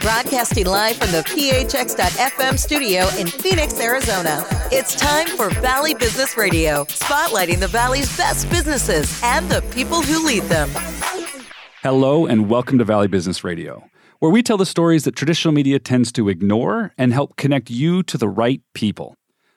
Broadcasting live from the PHX.FM studio in Phoenix, Arizona. It's time for Valley Business Radio, spotlighting the Valley's best businesses and the people who lead them. Hello, and welcome to Valley Business Radio, where we tell the stories that traditional media tends to ignore and help connect you to the right people.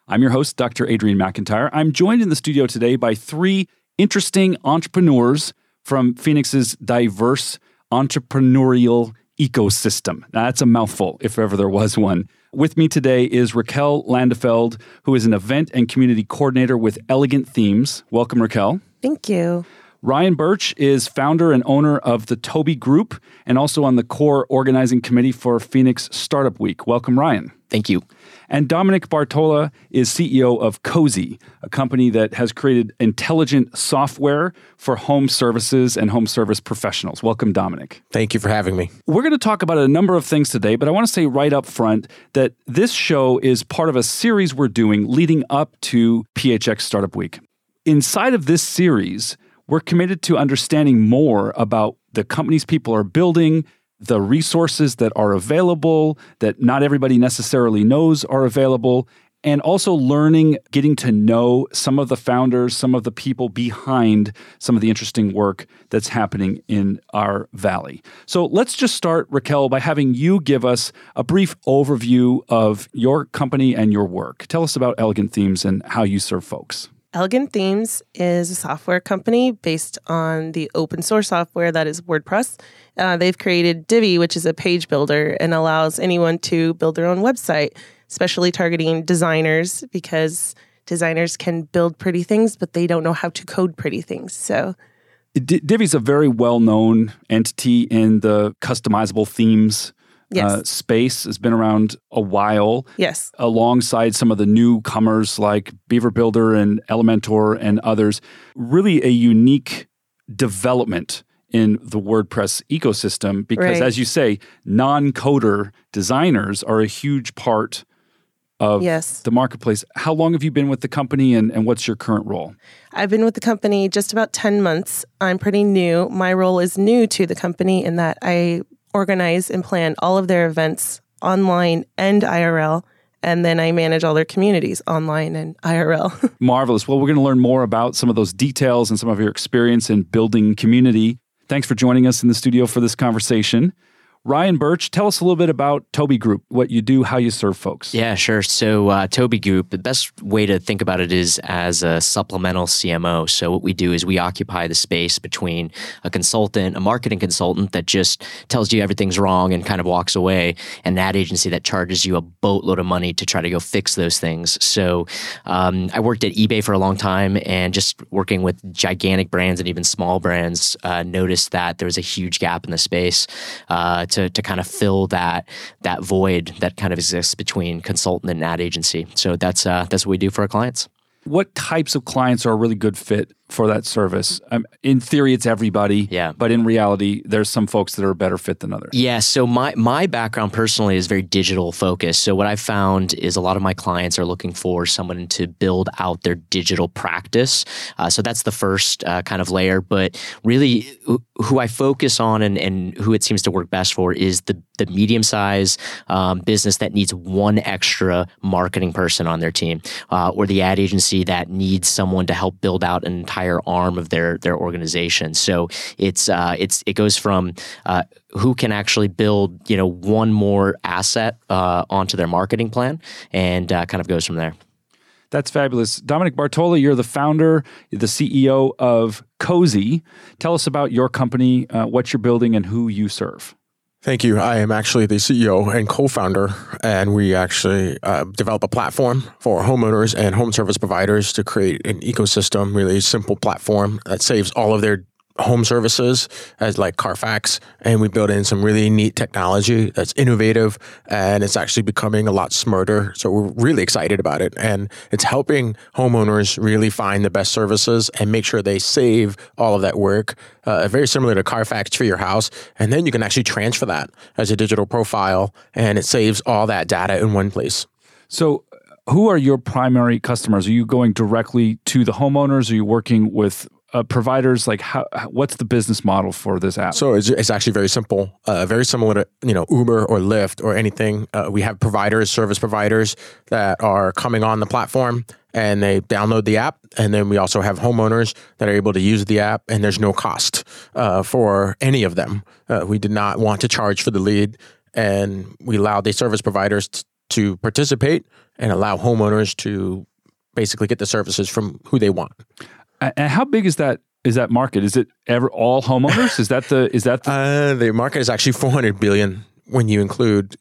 I'm your host, Dr. Adrian McIntyre. I'm joined in the studio today by three interesting entrepreneurs from Phoenix's diverse entrepreneurial ecosystem. Now, that's a mouthful, if ever there was one. With me today is Raquel Landefeld, who is an event and community coordinator with Elegant Themes. Welcome, Raquel. Thank you. Ryan Birch is founder and owner of the Toby Group and also on the core organizing committee for Phoenix Startup Week. Welcome, Ryan. Thank you. And Dominic Bartola is CEO of Cozy, a company that has created intelligent software for home services and home service professionals. Welcome, Dominic. Thank you for having me. We're going to talk about a number of things today, but I want to say right up front that this show is part of a series we're doing leading up to PHX Startup Week. Inside of this series, we're committed to understanding more about the companies people are building, the resources that are available that not everybody necessarily knows are available, and also learning, getting to know some of the founders, some of the people behind some of the interesting work that's happening in our valley. So let's just start, Raquel, by having you give us a brief overview of your company and your work. Tell us about Elegant Themes and how you serve folks. Elegant Themes is a software company based on the open source software that is WordPress. Uh, they've created Divi, which is a page builder and allows anyone to build their own website, especially targeting designers because designers can build pretty things, but they don't know how to code pretty things. So, D- Divi's a very well known entity in the customizable themes yes. uh, space has been around a while. yes. alongside some of the newcomers like Beaver Builder and Elementor and others. Really a unique development in the WordPress ecosystem because, Right. as you say, non coder designers are a huge part of Yes. the marketplace. How long have you been with the company and, and what's your current role? I've been with the company just about 10 months. I'm pretty new. My role is new to the company in that I organize and plan all of their events online and IRL. And then I manage all their communities online and IRL. Marvelous. Well, we're going to learn more about some of those details and some of your experience in building community. Thanks for joining us in the studio for this conversation. Ryan Birch, tell us a little bit about Toby Group, what you do, how you serve folks. Yeah, sure. So, uh, Toby Group, the best way to think about it is as a supplemental CMO. So, what we do is we occupy the space between a consultant, a marketing consultant that just tells you everything's wrong and kind of walks away, and that agency that charges you a boatload of money to try to go fix those things. So, um, I worked at eBay for a long time and just working with gigantic brands and even small brands, uh, noticed that there was a huge gap in the space. Uh, to, to kind of fill that that void that kind of exists between consultant and ad agency. So that's uh, that's what we do for our clients. What types of clients are a really good fit for that service? Um, in theory, it's everybody. Yeah. But in reality, there's some folks that are a better fit than others. Yeah, so my my background personally is very digital focused. So what I've found is a lot of my clients are looking for someone to build out their digital practice. Uh, so that's the first uh, kind of layer. But really, who- who I focus on and, and who it seems to work best for is the the medium size um, business that needs one extra marketing person on their team, uh, or the ad agency that needs someone to help build out an entire arm of their their organization. So it's uh, it's it goes from uh, who can actually build you know one more asset uh, onto their marketing plan, and uh, kind of goes from there. That's fabulous. Dominic Bartola, you're the founder, the CEO of Cozy. Tell us about your company, uh, what you're building, and who you serve. Thank you. I am actually the CEO and co-founder, and we actually uh, develop a platform for homeowners and home service providers to create an ecosystem, really simple platform that saves all of their home services as like Carfax, and we build in some really neat technology that's innovative and it's actually becoming a lot smarter. So we're really excited about it, and it's helping homeowners really find the best services and make sure they save all of that work. Uh, very similar to Carfax for your house, and then you can actually transfer that as a digital profile, and it saves all that data in one place. So, who are your primary customers? Are you going directly to the homeowners? Are you working with uh, providers? Like, how, what's the business model for this app? So it's, it's actually very simple, uh, very similar to you know Uber or Lyft or anything. Uh, we have providers, service providers that are coming on the platform and they download the app. And then we also have homeowners that are able to use the app, and there's no cost uh, for any of them. Uh, we did not want to charge for the lead, and we allowed the service providers t- to participate and allow homeowners to basically get the services from who they want. And how big is that is that market? Is it ever all homeowners? is that the is that the, uh, the market is actually 400 billion when you include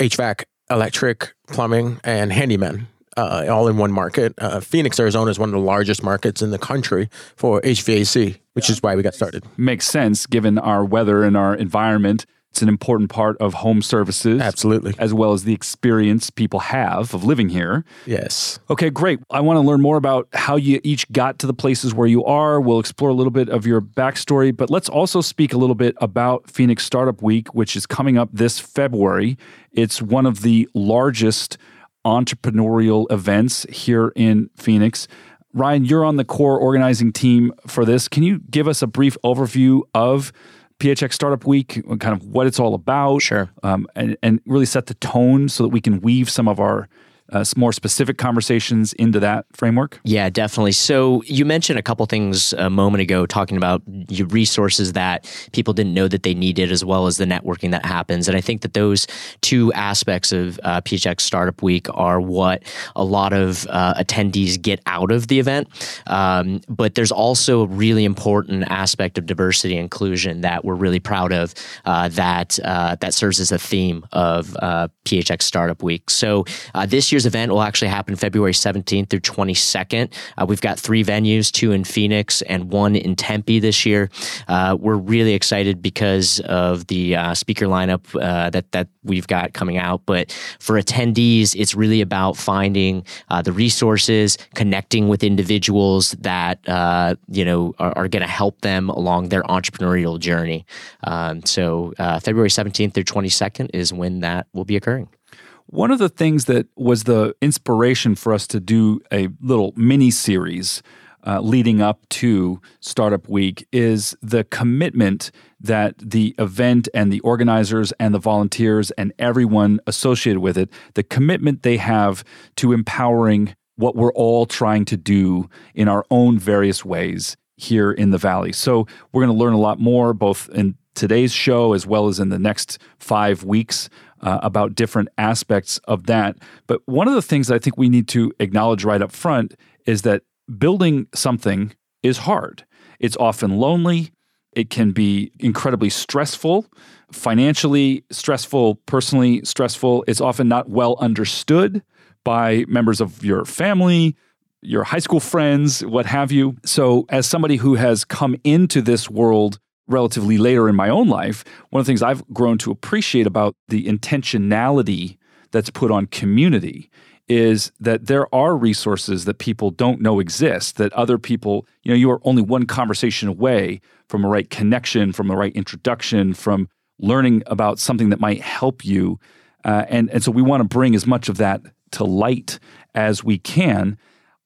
HVAC, electric, plumbing, and handyman. Uh, all in one market. Uh, Phoenix, Arizona is one of the largest markets in the country for HVAC, which is why we got started. Makes sense given our weather and our environment. It's an important part of home services. Absolutely. As well as the experience people have of living here. Yes. Okay, great. I want to learn more about how you each got to the places where you are. We'll explore a little bit of your backstory, but let's also speak a little bit about Phoenix Startup Week, which is coming up this February. It's one of the largest entrepreneurial events here in Phoenix. Ryan, you're on the core organizing team for this. Can you give us a brief overview of PHX Startup Week, kind of what it's all about, sure, um, and and really set the tone so that we can weave some of our uh, more specific conversations into that framework? Yeah, definitely. So you mentioned a couple things a moment ago, talking about your resources that people didn't know that they needed, as well as the networking that happens. And I think that those two aspects of uh, PHX Startup Week are what a lot of uh, attendees get out of the event. Um, but there's also a really important aspect of diversity and inclusion that we're really proud of. Uh, that uh, that serves as a theme of uh, PHX Startup Week. So this year's event will actually happen February 17th through 22nd. Uh, we've got three venues, two in Phoenix and one in Tempe this year. Uh, we're really excited because of the uh, speaker lineup uh, that that we've got coming out. But for attendees, it's really about finding uh, the resources, connecting with individuals that uh, you know are, are going to help them along their entrepreneurial journey. Um, so February 17th through 22nd is when that will be occurring. One of the things that was the inspiration for us to do a little mini series uh, leading up to Startup Week is the commitment that the event and the organizers and the volunteers and everyone associated with it, the commitment they have to empowering what we're all trying to do in our own various ways here in the Valley. So we're going to learn a lot more both in today's show as well as in the next five weeks uh, about different aspects of that. But one of the things I think we need to acknowledge right up front is that building something is hard. It's often lonely. It can be incredibly stressful, financially stressful, personally stressful. It's often not well understood by members of your family, your high school friends, what have you. So, as somebody who has come into this world relatively later in my own life, one of the things I've grown to appreciate about the intentionality that's put on community is that there are resources that people don't know exist, that other people, you know, you are only one conversation away from a right connection, from the right introduction, from learning about something that might help you. Uh, and, and so we want to bring as much of that to light as we can.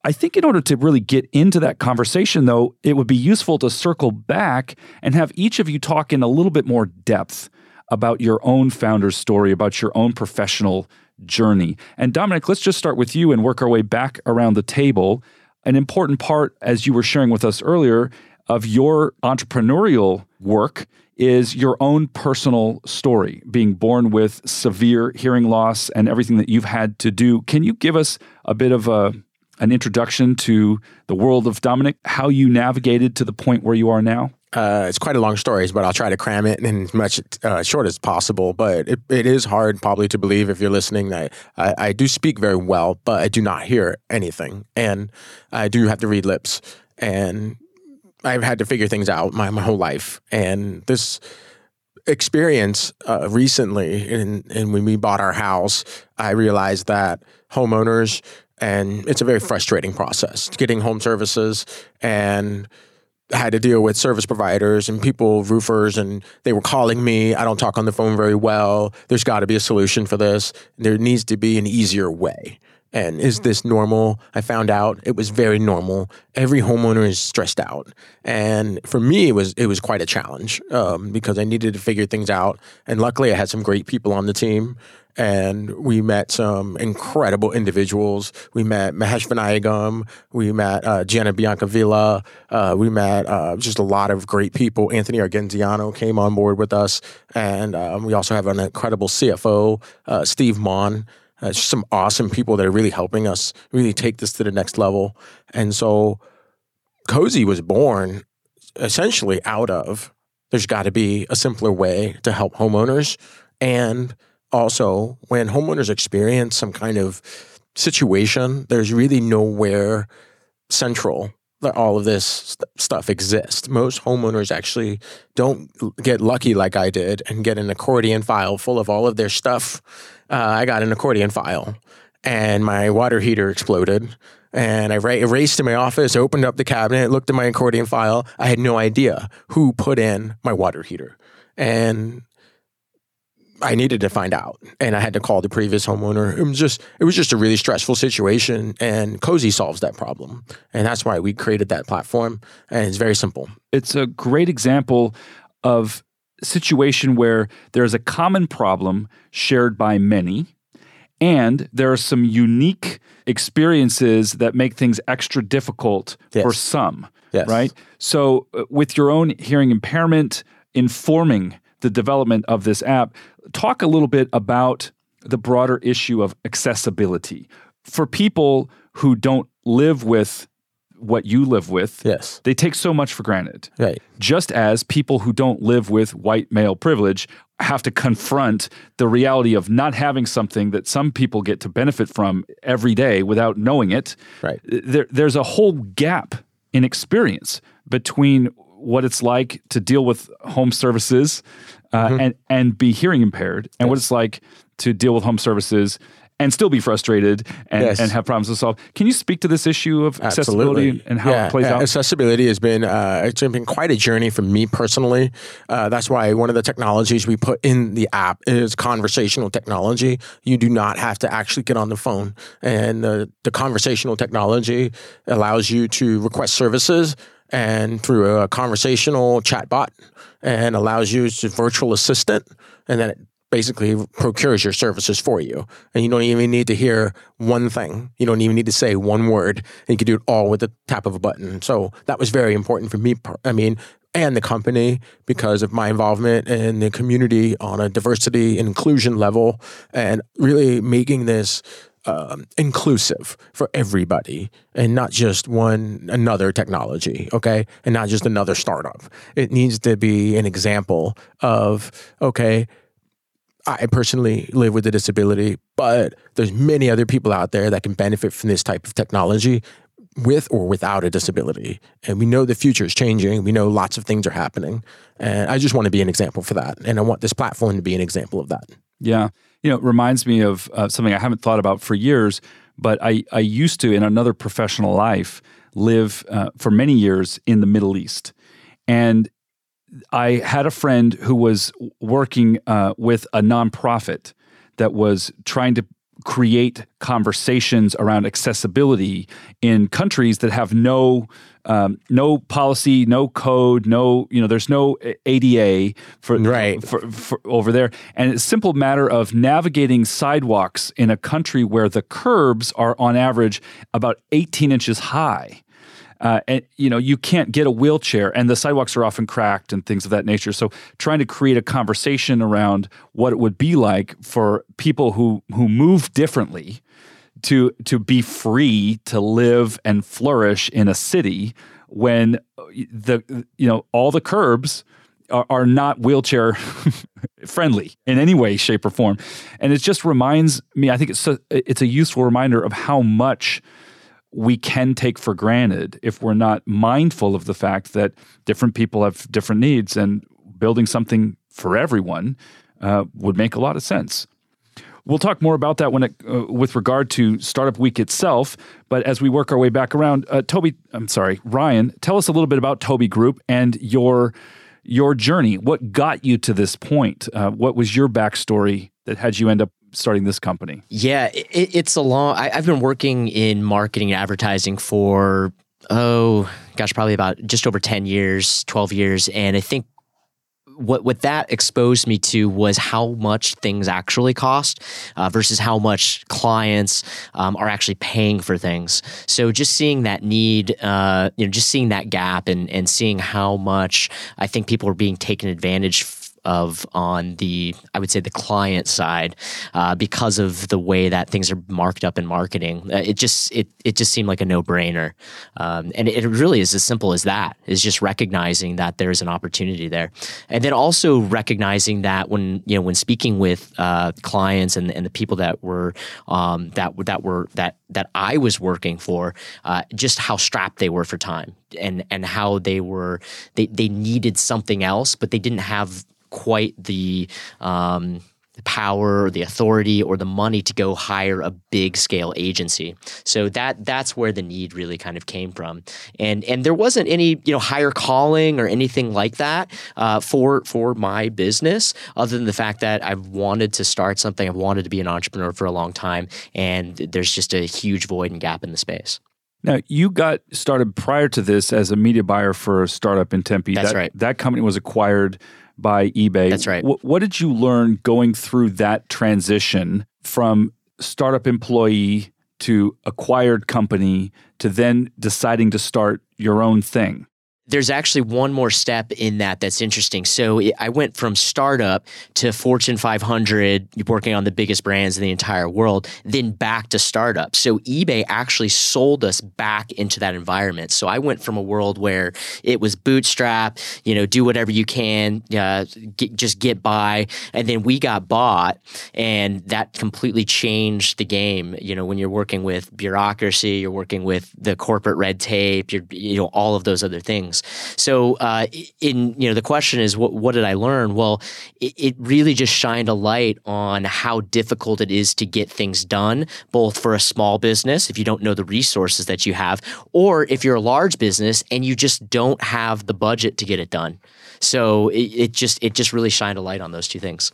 I think in order to really get into that conversation, though, it would be useful to circle back and have each of you talk in a little bit more depth about your own founder's story, about your own professional journey. And Dominic, let's just start with you and work our way back around the table. An important part, as you were sharing with us earlier, of your entrepreneurial work is your own personal story, being born with severe hearing loss and everything that you've had to do. Can you give us a bit of a an introduction to the world of Dominic, how you navigated to the point where you are now? Uh, it's quite a long story, but I'll try to cram it in as much uh, short as possible. But it, it is hard, probably, to believe if you're listening that I, I do speak very well, but I do not hear anything, and I do have to read lips, and I've had to figure things out my, my whole life, and this experience uh, recently, and, and when we bought our house, I realized that homeowners and it's a very frustrating process getting home services and I had to deal with service providers and people, roofers, and they were calling me. I don't talk on the phone very well. There's got to be a solution for this. There needs to be an easier way. And is this normal? I found out it was very normal. Every homeowner is stressed out, and for me, it was it was quite a challenge um, because I needed to figure things out. And luckily, I had some great people on the team, and we met some incredible individuals. We met Mahesh Vinayagam, we met uh, Gianna Biancavilla, uh, we met uh, just a lot of great people. Anthony Argenziano came on board with us, and um, we also have an incredible CFO, uh, Steve Mon. Uh, just some awesome people that are really helping us really take this to the next level. And so, Cozy was born essentially out of there's got to be a simpler way to help homeowners and also when homeowners experience some kind of situation, there's really nowhere central that all of this st- stuff exists. Most homeowners actually don't get lucky like I did and get an accordion file full of all of their stuff. Uh, I got an accordion file and my water heater exploded. And I raced to my office, opened up the cabinet, looked at my accordion file. I had no idea who put in my water heater. And I needed to find out, and I had to call the previous homeowner. It was just it was just a really stressful situation, and Cozy solves that problem, and that's why we created that platform. And it's very simple. It's a great example of situation where there is a common problem shared by many, and there are some unique experiences that make things extra difficult yes. for some. Yes. Right. So, uh, with your own hearing impairment informing the development of this app, talk a little bit about the broader issue of accessibility for people who don't live with what you live with. Yes. They take so much for granted. Right. Just as people who don't live with white male privilege have to confront the reality of not having something that some people get to benefit from every day without knowing it. Right. There, there's a whole gap in experience between what it's like to deal with home services uh, mm-hmm. and and be hearing impaired, and yes. what it's like to deal with home services and still be frustrated and, yes. and have problems to solve. Can you speak to this issue of accessibility Absolutely. and how yeah. it plays out? Accessibility has been uh, it's been quite a journey for me personally. Uh, that's why one of the technologies we put in the app is conversational technology. You do not have to actually get on the phone, and the conversational technology allows you to request services and through a conversational chatbot and allows you to virtual assistant and then it basically procures your services for you. And you don't even need to hear one thing. You don't even need to say one word. And you can do it all with the tap of a button. So that was very important for me i mean and the company because of my involvement in the community on a diversity and inclusion level and really making this um, inclusive for everybody and not just one another technology okay and not just another startup it needs to be an example of okay I personally live with a disability, but there's many other people out there that can benefit from this type of technology with or without a disability. And we know the future is changing. We know lots of things are happening. And I just want to be an example for that. And I want this platform to be an example of that. Yeah you know, it reminds me of uh, something I haven't thought about for years, but I, I used to, in another professional life, live uh, for many years in the Middle East. And I had a friend who was working uh, with a nonprofit that was trying to create conversations around accessibility in countries that have no um, no policy, no code, no you know, there's no ADA for, right. for, for, over there, and it's a simple matter of navigating sidewalks in a country where the curbs are on average about 18 inches high. Uh, and you know you can't get a wheelchair and the sidewalks are often cracked and things of that nature so trying to create a conversation around what it would be like for people who who move differently to to be free to live and flourish in a city when the you know all the curbs are, are not wheelchair friendly in any way shape or form. And it just reminds me i think it's a, it's a useful reminder of how much we can take for granted if we're not mindful of the fact that different people have different needs and building something for everyone uh, would make a lot of sense We'll talk more about that when it, uh, with regard to Startup Week itself. But as we work our way back around, uh, Toby, I'm sorry, Ryan, tell us a little bit about Toby Group and your your journey. What got you to this point? Uh, what was your backstory that had you end up starting this company? Yeah, it, it's a long. I, I've been working in marketing and advertising for oh gosh, probably about just over ten years, twelve years, and I think what what that exposed me to was how much things actually cost uh, versus how much clients um, are actually paying for things. So just seeing that need, uh, you know, just seeing that gap and and seeing how much I think people are being taken advantage of on the I would say the client side uh, because of the way that things are marked up in marketing. Uh, it just it it just seemed like a no brainer, um, and it really is as simple as that. Is just recognizing that there is an opportunity there, and then also recognizing that when you know when speaking with uh, clients and, and the people that were um, that that were that that I was working for, uh, just how strapped they were for time and and how they were they they needed something else, but they didn't have quite the um, power or the authority or the money to go hire a big scale agency. So that that's where the need really kind of came from. And and there wasn't any you know higher calling or anything like that uh, for for my business other than the fact that I've wanted to start something. I've wanted to be an entrepreneur for a long time, and there's just a huge void and gap in the space. Now, you got started prior to this as a media buyer for a startup in Tempe. That's that, right. That company was acquired by eBay. That's right. What, what did you learn going through that transition from startup employee to acquired company to then deciding to start your own thing? There's actually one more step in that that's interesting. So I went from startup to Fortune 500, working on the biggest brands in the entire world, then back to startup. So eBay actually sold us back into that environment. So I went from a world where it was bootstrap, you know, do whatever you can, uh, get, just get by, and then we got bought, and that completely changed the game. You know, when you're working with bureaucracy, you're working with the corporate red tape, you're, you know, all of those other things things. So, uh, in you know, the question is, what what did I learn? Well, it, it really just shined a light on how difficult it is to get things done, both for a small business if you don't know the resources that you have, or if you're a large business and you just don't have the budget to get it done. So it, it just it just really shined a light on those two things.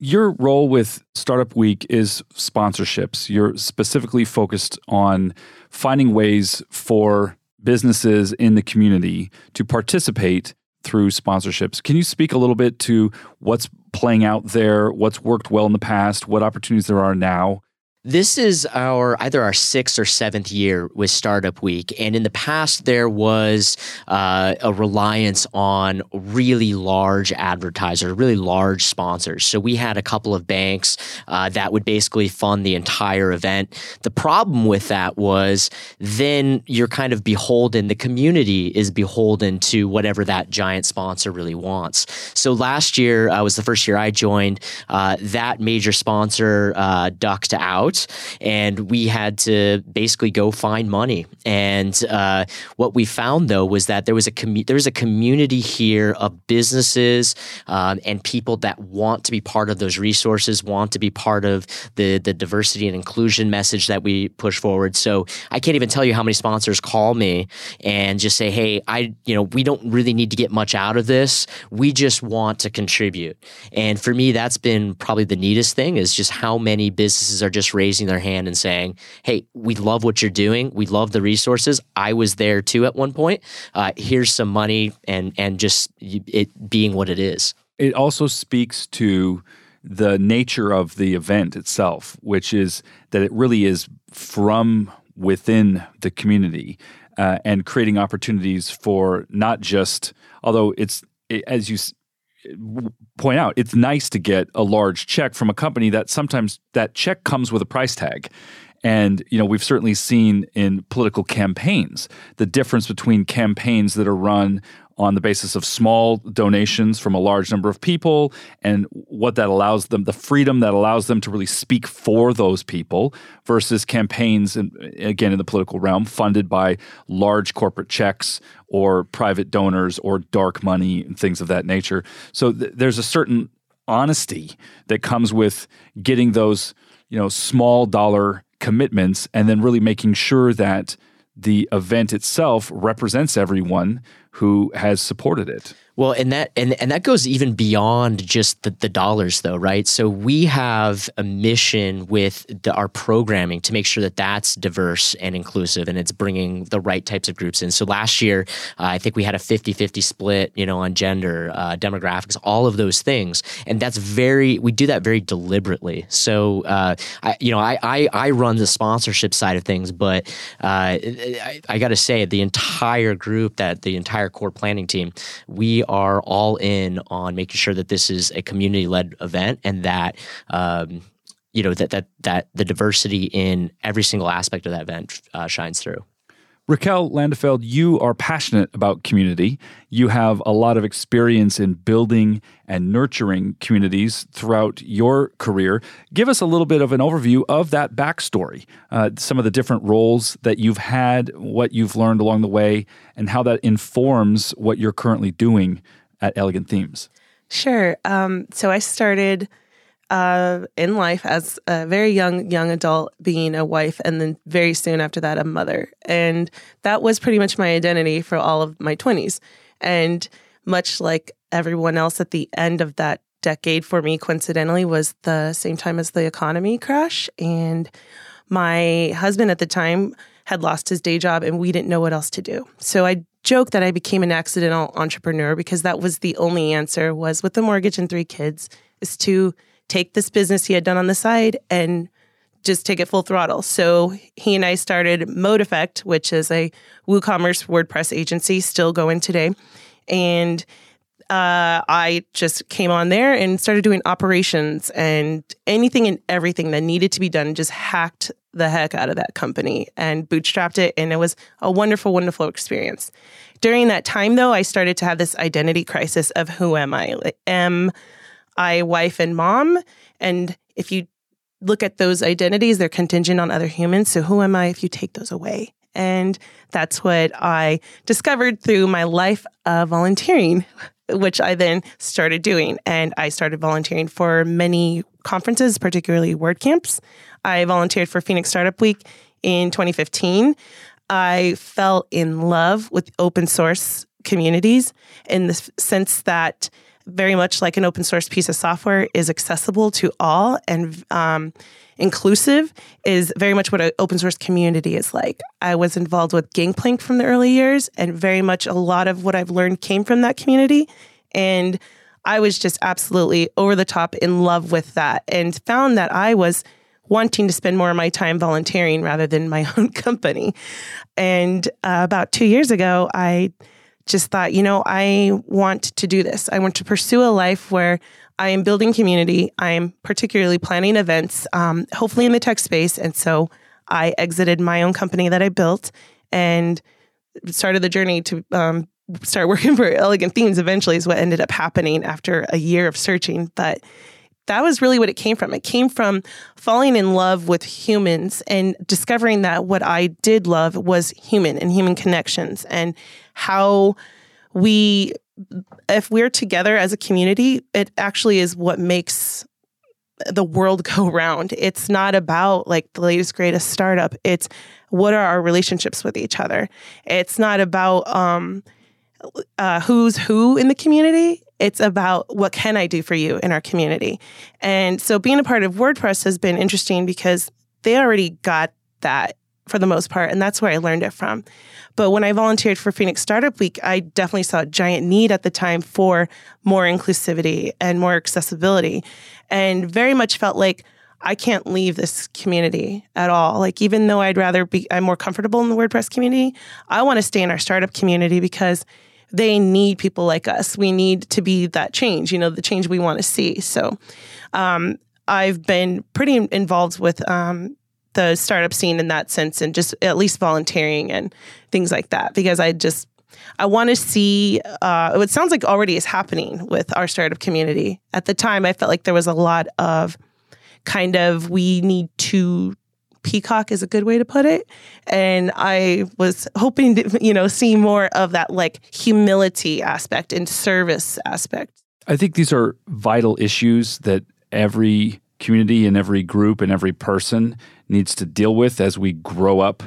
Your role with Startup Week is sponsorships. You're specifically focused on finding ways for businesses in the community to participate through sponsorships. Can you speak a little bit to what's playing out there, what's worked well in the past, what opportunities there are now, this is our either our sixth or seventh year with Startup Week, and in the past there was uh, a reliance on really large advertisers, really large sponsors. So we had a couple of banks uh, that would basically fund the entire event. The problem with that was then you're kind of beholden. The community is beholden to whatever that giant sponsor really wants. So last year uh, was the first year I joined. Uh, that major sponsor uh, ducked out and we had to basically go find money. And uh, what we found though was that there was a there was a community here of businesses um, and people that want to be part of those resources, want to be part of the the diversity and inclusion message that we push forward. So I can't even tell you how many sponsors call me and just say, "Hey, I you know we don't really need to get much out of this. We just want to contribute." And for me, that's been probably the neatest thing is just how many businesses are just raising their hand and saying, "Hey, we love what you're doing. We love the resources. I was there too at one point. Uh, here's some money," and and just it being what it is. It also speaks to the nature of the event itself, which is that it really is from within the community uh, and creating opportunities for not just, although it's as you point out, it's nice to get a large check from a company that sometimes that check comes with a price tag. And you know, we've certainly seen in political campaigns the difference between campaigns that are run on the basis of small donations from a large number of people and what that allows them, the freedom that allows them to really speak for those people versus campaigns, and again, in the political realm, funded by large corporate checks or private donors or dark money and things of that nature. So th- there's a certain honesty that comes with getting those, you know, small dollar commitments and then really making sure that the event itself represents everyone who has supported it. Well, and that and, and that goes even beyond just the, the dollars, though, right? So we have a mission with the, our programming to make sure that that's diverse and inclusive, and it's bringing the right types of groups in. So last year, uh, I think we had a 50-50 split, you know, on gender, uh, demographics, all of those things, and that's very we do that very deliberately. So, uh, I, you know, I, I, I run the sponsorship side of things, but uh, I, I got to say, the entire group, that the entire core planning team, we are all in on making sure that this is a community led event and that. Um, you know that that that the diversity in every single aspect of that event uh, shines through. Raquel Landefeld, you are passionate about community. You have a lot of experience in building and nurturing communities throughout your career. Give us a little bit of an overview of that backstory, uh, some of the different roles that you've had, what you've learned along the way, and how that informs what you're currently doing at Elegant Themes. Sure. Um, so I started uh, in life as a very young young adult, being a wife, and then very soon after that, a mother. And that was pretty much my identity for all of my twenties. And much like everyone else, at the end of that decade for me, coincidentally, was the same time as the economy crash. And my husband at the time had lost his day job, and we didn't know what else to do. So I joke that I became an accidental entrepreneur because that was the only answer was with a mortgage and three kids is to take this business he had done on the side and just take it full throttle. So he and I started Mode Effect, which is a WooCommerce WordPress agency, still going today. And uh, I just came on there and started doing operations and anything and everything that needed to be done, just hacked the heck out of that company and bootstrapped it. And it was a wonderful, wonderful experience. During that time, though, I started to have this identity crisis of who am I? Am I wife and mom. And if you look at those identities, they're contingent on other humans. So who am I if you take those away? And that's what I discovered through my life of volunteering, which I then started doing. And I started volunteering for many conferences, particularly WordCamps. I volunteered for Phoenix Startup Week in 2015. I fell in love with open source communities in the sense that very much like an open source piece of software, is accessible to all and um, inclusive is very much what an open source community is like. I was involved with Gangplank from the early years, and very much a lot of what I've learned came from that community. And I was just absolutely over the top in love with that and found that I was wanting to spend more of my time volunteering rather than my own company. And uh, about two years ago, I just thought, you know, I want to do this. I want to pursue a life where I am building community. I am particularly planning events, um, hopefully in the tech space. And so I exited my own company that I built and started the journey to um, start working for Elegant Themes. Eventually, is what ended up happening after a year of searching. But that was really what it came from. It came from falling in love with humans and discovering that what I did love was human and human connections and how we, if we're together as a community, it actually is what makes the world go round. It's not about like the latest, greatest startup. It's what are our relationships with each other. It's not about um, uh, who's who in the community. It's about what can I do for you in our community. And so being a part of WordPress has been interesting because they already got that for the most part, and that's where I learned it from. But when I volunteered for Phoenix Startup Week, I definitely saw a giant need at the time for more inclusivity and more accessibility, and very much felt like I can't leave this community at all. Like, even though I'd rather be, I'm more comfortable in the WordPress community, I want to stay in our startup community because they need people like us. We need to be that change, you know, the change we want to see. So um, I've been pretty involved with um, the startup scene in that sense and just at least volunteering and things like that because I just I want to see uh, it sounds like already is happening with our startup community. At the time, I felt like there was a lot of kind of we need to peacock is a good way to put it. And I was hoping to, you know, see more of that like humility aspect and service aspect. I think these are vital issues that every community and every group and every person needs to deal with as we grow up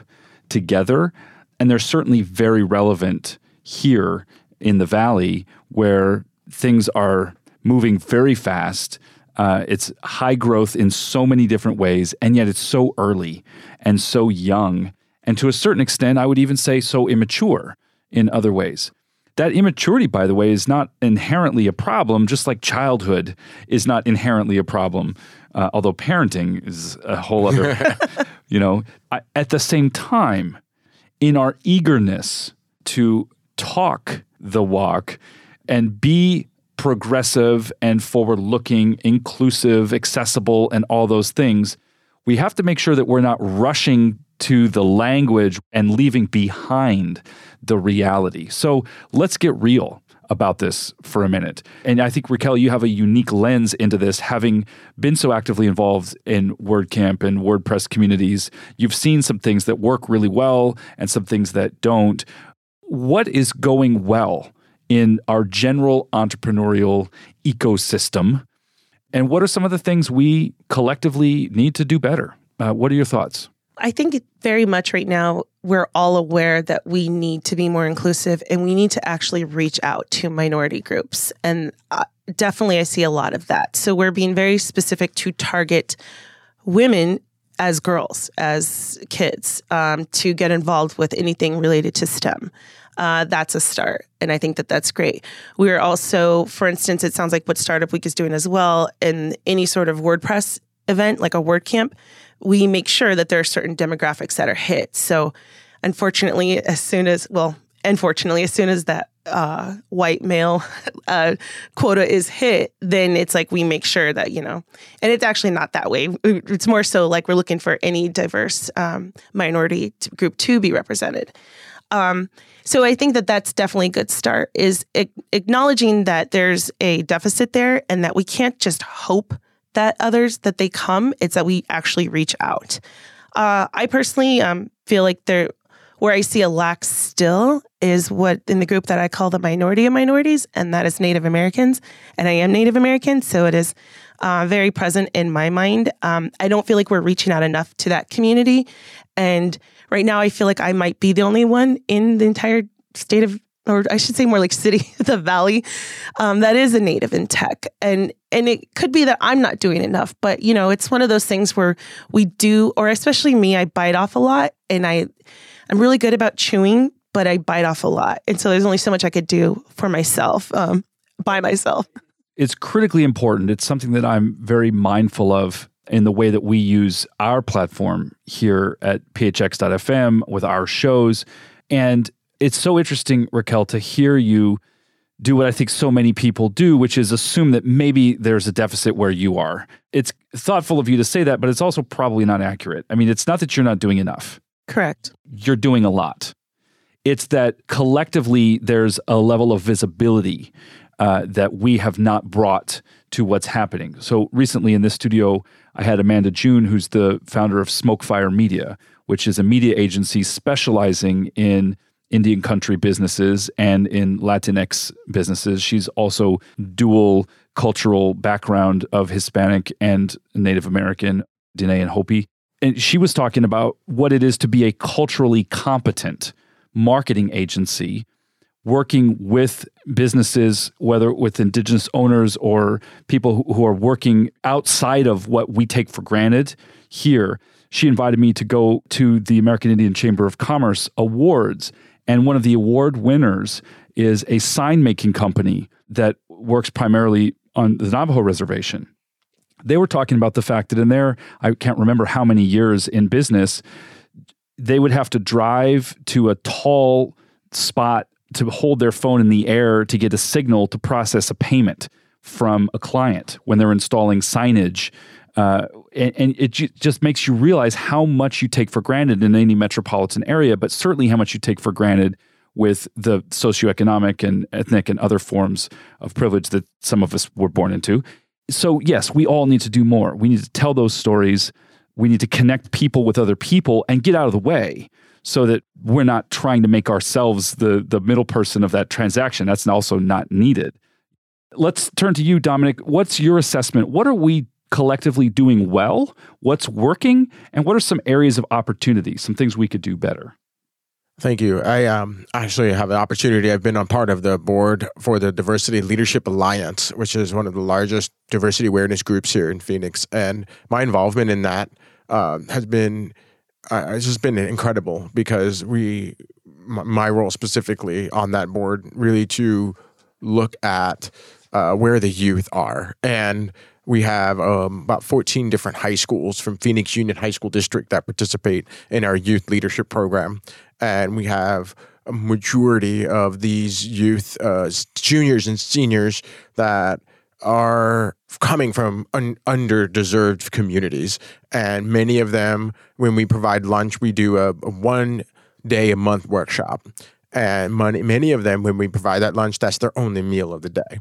together. And they're certainly very relevant here in the valley where things are moving very fast. Uh, it's high growth in so many different ways, and yet it's so early and so young. And to a certain extent, I would even say so immature in other ways. That immaturity, by the way, is not inherently a problem, just like childhood is not inherently a problem. Uh, although parenting is a whole other, you know. I, at the same time, in our eagerness to talk the walk and be progressive and forward looking, inclusive, accessible, and all those things, we have to make sure that we're not rushing to the language and leaving behind the reality. So let's get real about this for a minute. And I think, Raquel, you have a unique lens into this, having been so actively involved in WordCamp and WordPress communities. You've seen some things that work really well and some things that don't. What is going well in our general entrepreneurial ecosystem? And what are some of the things we collectively need to do better? Uh, what are your thoughts? I think very much right now we're all aware that we need to be more inclusive and we need to actually reach out to minority groups. And uh, definitely, I see a lot of that. So we're being very specific to target women as girls, as kids, um, to get involved with anything related to STEM. Uh, that's a start. And I think that that's great. We're also, for instance, it sounds like what Startup Week is doing as well in any sort of WordPress event, like a WordCamp we make sure that there are certain demographics that are hit. So, unfortunately, as soon as, well, unfortunately, as soon as that uh, white male uh, quota is hit, then it's like we make sure that, you know, and it's actually not that way. It's more so like we're looking for any diverse um, minority group to be represented. Um, so I think that that's definitely a good start is acknowledging that there's a deficit there and that we can't just hope that others that they come it's that we actually reach out. Uh, i personally um, feel like there where i see a lack still is what in the group that i call the minority of minorities and that is native americans and i am native american so it is uh, very present in my mind. Um, i don't feel like we're reaching out enough to that community and right now i feel like i might be the only one in the entire state of or I should say more like city, the valley, um, that is a native in tech. And and it could be that I'm not doing enough, but you know, it's one of those things where we do, or especially me, I bite off a lot and I I'm really good about chewing, but I bite off a lot. And so there's only so much I could do for myself, um, by myself. It's critically important. It's something that I'm very mindful of in the way that we use our platform here at phx.fm with our shows. And it's so interesting, Raquel, to hear you do what I think so many people do, which is assume that maybe there's a deficit where you are. It's thoughtful of you to say that, but it's also probably not accurate. I mean, it's not that you're not doing enough. Correct. You're doing a lot. It's that collectively there's a level of visibility uh, that we have not brought to what's happening. So recently in this studio, I had Amanda June, who's the founder of Smokefire Media, which is a media agency specializing in Indian country businesses and in Latinx businesses. She's also dual cultural background of Hispanic and Native American, Dene and Hopi. And she was talking about what it is to be a culturally competent marketing agency working with businesses, whether with indigenous owners or people who are working outside of what we take for granted here. She invited me to go to the American Indian Chamber of Commerce Awards and one of the award winners is a sign making company that works primarily on the Navajo reservation. They were talking about the fact that in there, I can't remember how many years in business, they would have to drive to a tall spot to hold their phone in the air to get a signal to process a payment from a client when they're installing signage uh, and, and, it j- just makes you realize how much you take for granted in any metropolitan area, but certainly how much you take for granted with the socioeconomic and ethnic and other forms of privilege that some of us were born into. So, yes, we all need to do more. We need to tell those stories. We need to connect people with other people and get out of the way so that we're not trying to make ourselves the, the middle person of that transaction. That's also not needed. Let's turn to you, Dominic. What's your assessment? What are we collectively doing well, what's working, and what are some areas of opportunity, some things we could do better? Thank you. I um, actually have an opportunity. I've been on part of the board for the Diversity Leadership Alliance, which is one of the largest diversity awareness groups here in Phoenix. And my involvement in that uh, has been it's just been incredible because we, my role specifically on that board, really to look at uh, where the youth are and we have um, about 14 different high schools from Phoenix Union High School District that participate in our youth leadership program. And we have a majority of these youth, uh, juniors and seniors that are coming from un- underdeserved communities. And many of them, when we provide lunch, we do a, a one day a month workshop. And money, many of them, when we provide that lunch, that's their only meal of the day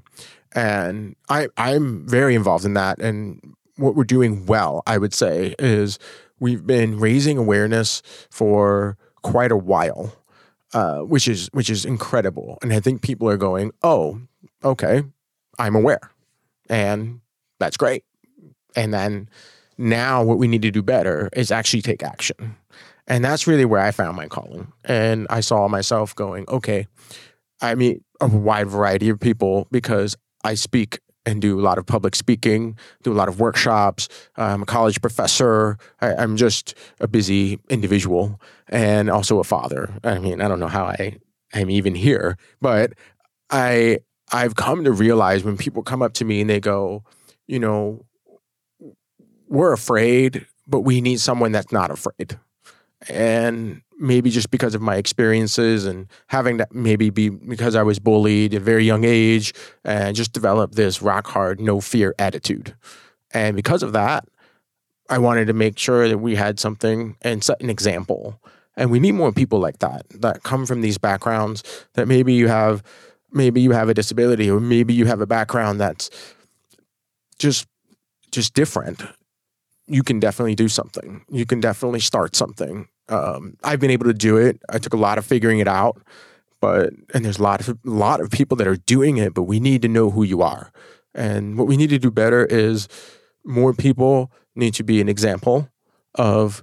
and I I'm very involved in that. And what we're doing well, I would say, is we've been raising awareness for quite a while, uh, which is which is incredible. And I think people are going, "Oh, okay, I'm aware," and that's great. And then now, what we need to do better is actually take action. And that's really where I found my calling. And I saw myself going, okay, I meet a wide variety of people because I speak and do a lot of public speaking, do a lot of workshops. I'm a college professor. I, am just a busy individual and also a father. I mean, I don't know how I am even here, but I I've come to realize when people come up to me and they go, you know, we're afraid, but we need someone that's not afraid. And maybe just because of my experiences and having that maybe be because I was bullied at a very young age and just develop this rock hard, no fear attitude. And because of that, I wanted to make sure that we had something and set an example. And we need more people like that that come from these backgrounds that maybe you have maybe you have a disability or maybe you have a background that's just just different you can definitely do something you can definitely start something um, I've been able to do it. I took a lot of figuring it out, but and there's a lot of a lot of people that are doing it, but we need to know who you are. And what we need to do better is more people need to be an example of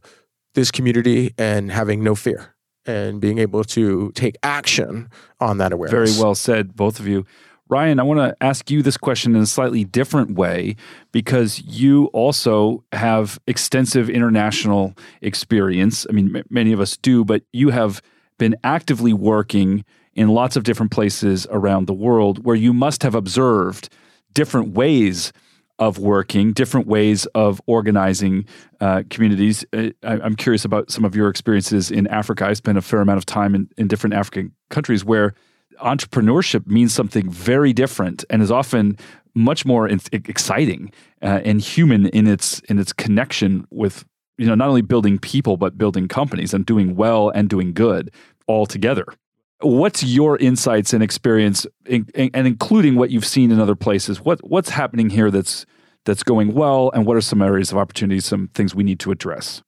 this community and having no fear and being able to take action on that awareness. Very well said, both of you. Ryan, I want to ask you this question in a slightly different way because you also have extensive international experience. I mean, m- many of us do, but you have been actively working in lots of different places around the world where you must have observed different ways of working, different ways of organizing uh, communities. Uh, I, am curious about some of your experiences in Africa. I spent a fair amount of time in, in different African countries where entrepreneurship means something very different and is often much more in- exciting uh, and human in its in its connection with you know not only building people but building companies and doing well and doing good all together. What's your insights and experience, in, in, and including what you've seen in other places? What what's happening here that's that's going well, and what are some areas of opportunity, some things we need to address?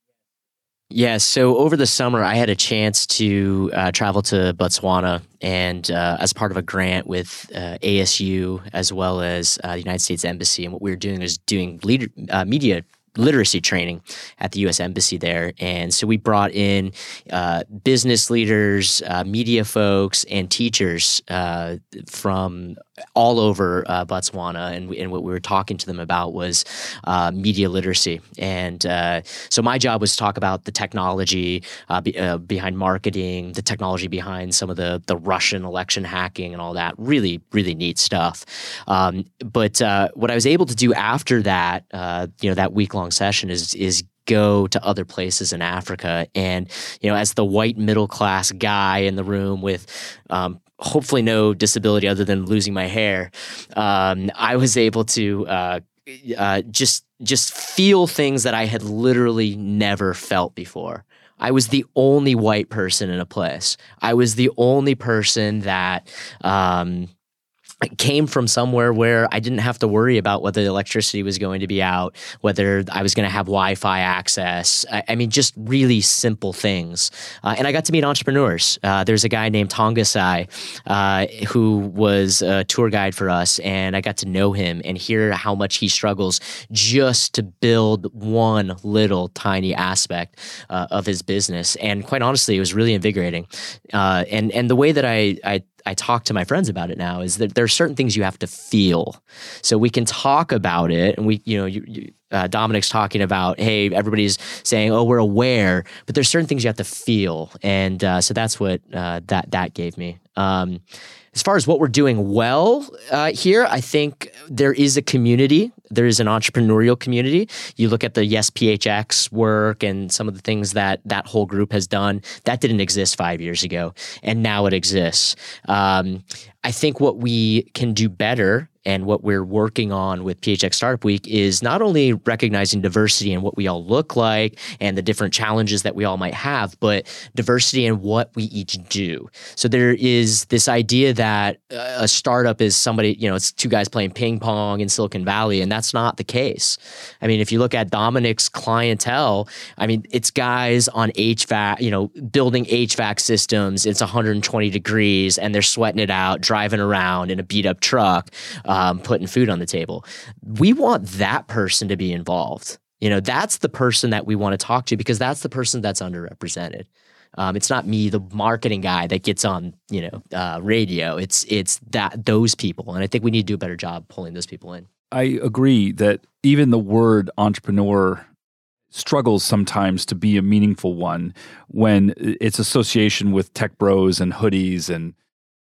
Yeah, so over the summer, I had a chance to uh, travel to Botswana, and uh, as part of a grant with uh, ASU as well as uh, the United States Embassy, and what we were doing is doing leader, uh, media literacy training at the U.S. Embassy there, and so we brought in uh, business leaders, uh, media folks, and teachers uh, from all over uh, Botswana, and, and what we were talking to them about was uh, media literacy. And uh, so my job was to talk about the technology be, behind marketing, the technology behind some of the the Russian election hacking and all that. Really, really neat stuff. Um, but what I was able to do after that, you know, that week long session is is go to other places in Africa. And, you know, as the white middle class guy in the room with um, hopefully no disability other than losing my hair, um, I was able to uh, uh, just just feel things that I had literally never felt before. I was the only white person in a place. I was the only person that um, came from somewhere where I didn't have to worry about whether the electricity was going to be out, whether I was going to have Wi Fi access. I, I, mean, just really simple things. Uh, and I got to meet entrepreneurs. Uh, there's a guy named Tonga Sai uh, who was a tour guide for us, and I got to know him and hear how much he struggles just to build one little tiny aspect uh, of his business. And quite honestly, it was really invigorating. Uh, and, and the way that I, I I talk to my friends about it now is that there are certain things you have to feel. So we can talk about it, and we, you know, you, you, uh, Dominic's talking about, hey, everybody's saying, oh, we're aware, but there's certain things you have to feel, and uh, so that's what uh, that that gave me. Um, as far as what we're doing well uh, here, I think there is a community. There is an entrepreneurial community. You look at the Yes PHX work and some of the things that that whole group has done. That didn't exist five years ago, and now it exists. Um, I think what we can do better and what we're working on with PHX Startup Week is not only recognizing diversity and what we all look like and the different challenges that we all might have, but diversity in what we each do. So there is this idea that uh, a startup is somebody, you know, it's two guys playing ping pong in Silicon Valley, and that's not the case. I mean, if you look at Dominic's clientele, I mean, it's guys on HVAC, you know, building HVAC systems, it's 120 degrees and they're sweating it out, driving around in a beat up truck uh, um, putting food on the table. We want that person to be involved. You know, that's the person that we want to talk to because that's the person that's underrepresented. Um, it's not me, the marketing guy that gets on, you know, uh, radio. It's it's that those people, and I think we need to do a better job pulling those people in. I agree that even the word entrepreneur struggles sometimes to be a meaningful one when its association with tech bros and hoodies and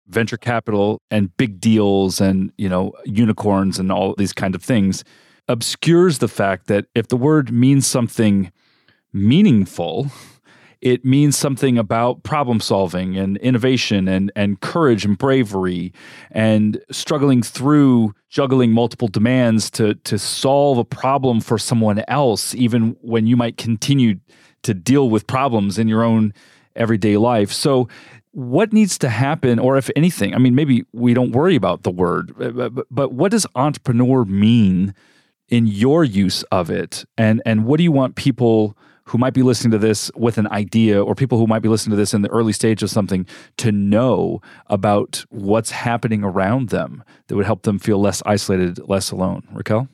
venture capital and big deals and you know unicorns and all these kind of things obscures the fact that if the word means something meaningful it means something about problem solving and innovation and, and courage and bravery and struggling through juggling multiple demands to, to solve a problem for someone else, even when you might continue to deal with problems in your own everyday life. So what needs to happen, or if anything, I mean, maybe we don't worry about the word, uh, but, but what does entrepreneur mean in your use of it? And, and what do you want people who might be listening to this with an idea, or people who might be listening to this in the early stage of something, to know about what's happening around them that would help them feel less isolated, less alone? Raquel?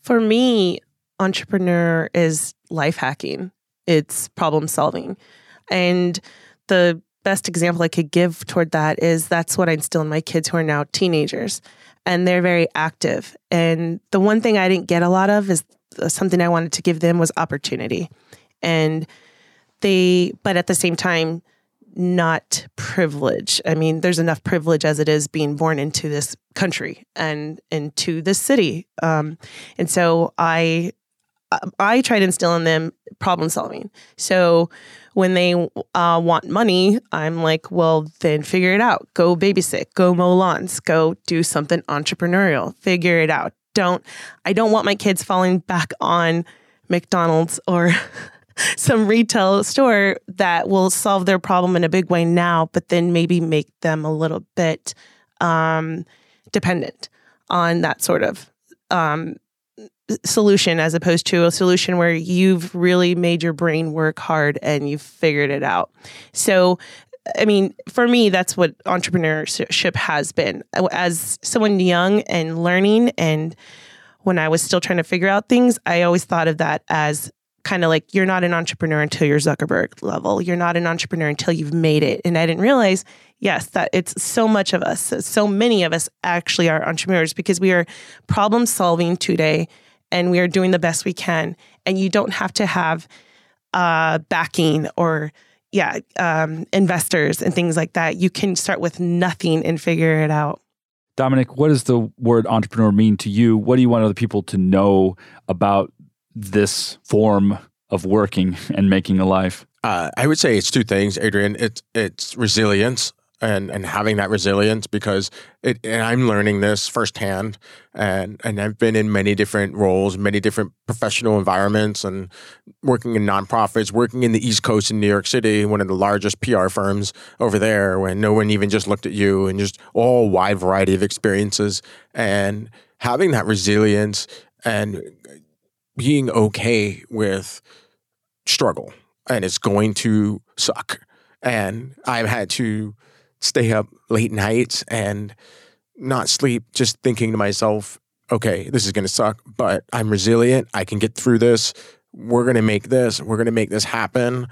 For me, entrepreneur is life hacking, it's problem solving. And the best example I could give toward that is that's what I instill in my kids who are now teenagers and they're very active. And the one thing I didn't get a lot of is uh, something I wanted to give them was opportunity. And they, but at the same time, not privilege. I mean, there's enough privilege as it is being born into this country and into this city. Um, and so I, I try to instill in them problem solving. So when they uh, want money, I'm like, well, then figure it out. Go babysit, go mow lawns, go do something entrepreneurial, figure it out. Don't, I don't want my kids falling back on McDonald's or some retail store that will solve their problem in a big way now, but then maybe make them a little bit um, dependent on that sort of um, solution as opposed to a solution where you've really made your brain work hard and you've figured it out. So, I mean, for me, that's what entrepreneurship has been. As someone young and learning, and when I was still trying to figure out things, I always thought of that as kind of like you're not an entrepreneur until you're Zuckerberg level. You're not an entrepreneur until you've made it. And I didn't realize, yes, that it's so much of us, so many of us actually are entrepreneurs because we are problem solving today and we are doing the best we can. And you don't have to have uh, backing or yeah, um, investors and things like that. You can start with nothing and figure it out. Dominic, what does the word entrepreneur mean to you? What do you want other people to know about this form of working and making a life? Uh, I would say it's two things, Adrian. It's it's resilience and and having that resilience because it and I'm learning this firsthand and and I've been in many different roles, many different professional environments and working in nonprofits, working in the East Coast in New York City, one of the largest PR firms over there when no one even just looked at you and just all wide variety of experiences. And having that resilience and being okay with struggle and it's going to suck. And I've had to stay up late nights and not sleep, just thinking to myself, okay, this is going to suck, but I'm resilient. I can get through this. We're going to make this. We're going to make this happen.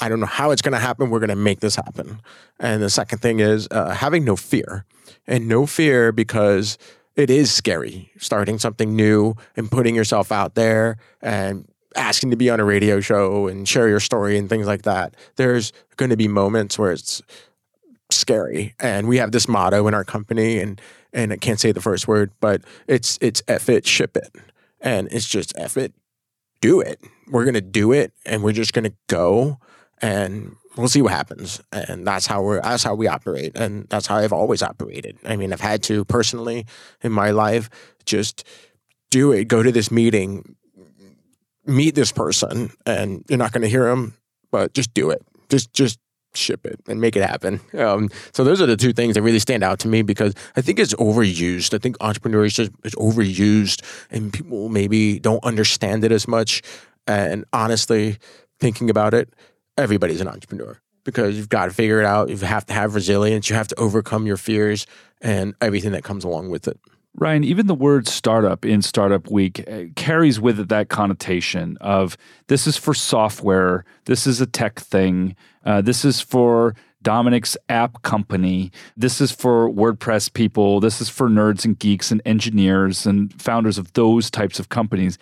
I don't know how it's going to happen. We're going to make this happen. And the second thing is uh, having no fear, and no fear because it is scary starting something new and putting yourself out there and asking to be on a radio show and share your story and things like that. There's going to be moments where it's scary. And we have this motto in our company and and I can't say the first word, but it's it's F it, ship it. And it's just F it, do it. We're gonna do it and we're just gonna go and we'll see what happens. And that's how we're that's how we operate. And that's how I've always operated. I mean, I've had to personally in my life just do it, go to this meeting, meet this person, and you're not gonna hear them, but just do it. Just just ship it and make it happen. Um, so those are the two things that really stand out to me because I think it's overused. I think entrepreneurship is overused and people maybe don't understand it as much. And honestly, thinking about it, everybody's an entrepreneur because you've got to figure it out. You have to have resilience. You have to overcome your fears and everything that comes along with it. Ryan, even the word startup in Startup Week uh, carries with it that connotation of this is for software, this is a tech thing, uh, this is for Dominic's app company, this is for WordPress people, this is for nerds and geeks and engineers and founders of those types of companies.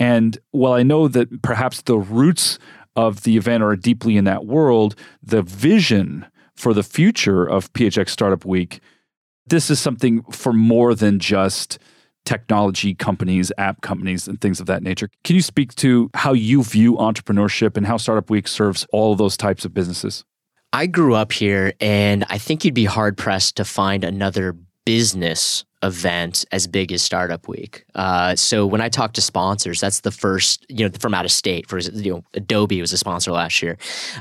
And while I know that perhaps the roots of the event are deeply in that world, the vision for the future of PHX Startup Week this is something for more than just technology companies, app companies, and things of that nature. Can you speak to how you view entrepreneurship and how Startup Week serves all those types of businesses? I grew up here, and I think you'd be hard pressed to find another business event as big as Startup Week. Uh, so when I talk to sponsors, that's the first, you know, from out of state. For you know, Adobe was a sponsor last year,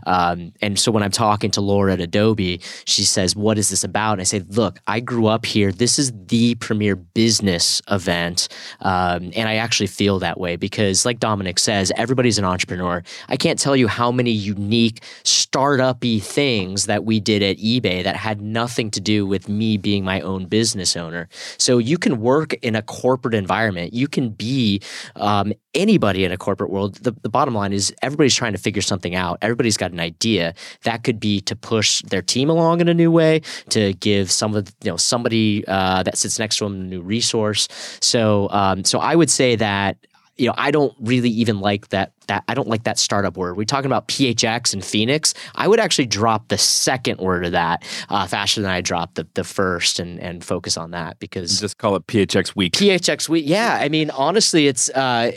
um, and so when I'm talking to Laura at Adobe, she says, "What is this about?" And I say, "Look, I grew up here. This is the premier business event, um, and I actually feel that way because, like Dominic says, everybody's an entrepreneur. I can't tell you how many unique startup-y things that we did at eBay that had nothing to do with me being my own business owner." So you can work in a corporate environment. You can be um, anybody in a corporate world. The, the bottom line is everybody's trying to figure something out. Everybody's got an idea. That could be to push their team along in a new way, to give some of you know somebody uh, that sits next to them a new resource. So um, so I would say that you know, I don't really even like that that I don't like that startup word. We're talking about PHX and Phoenix. I would actually drop the second word of that uh, faster than I drop the the first and and focus on that because just call it PHX week. PHX week. Yeah, I mean honestly, it's uh,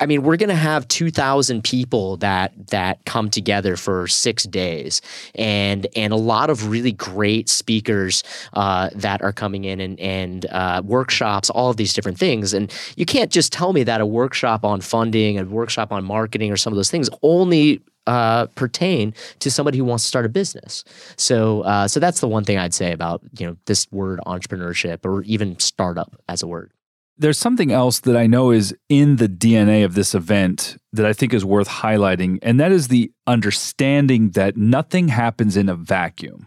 I mean we're gonna have two thousand people that that come together for six days and and a lot of really great speakers uh, that are coming in and and uh, workshops, all of these different things. And you can't just tell me that a workshop on funding, a workshop on marketing marketing or some of those things only uh, pertain to somebody who wants to start a business. So, uh, so that's the one thing I'd say about you know this word entrepreneurship or even startup as a word. There's something else that I know is in the DNA of this event that I think is worth highlighting, and that is the understanding that nothing happens in a vacuum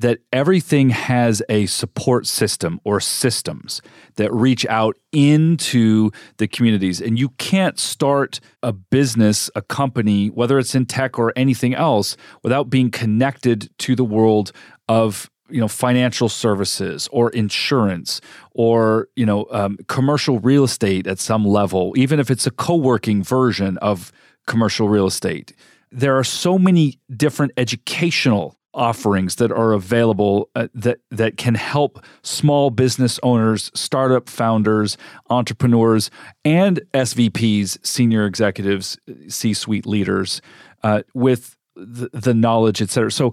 that everything has a support system or systems that reach out into the communities. And you can't start a business, a company, whether it's in tech or anything else, without being connected to the world of you know financial services or insurance or you know um, commercial real estate at some level even if it's a co-working version of commercial real estate there are so many different educational offerings that are available uh, that that can help small business owners, startup founders, entrepreneurs, and SVPs, senior executives, C-suite leaders, uh, with the, the knowledge, et cetera. So,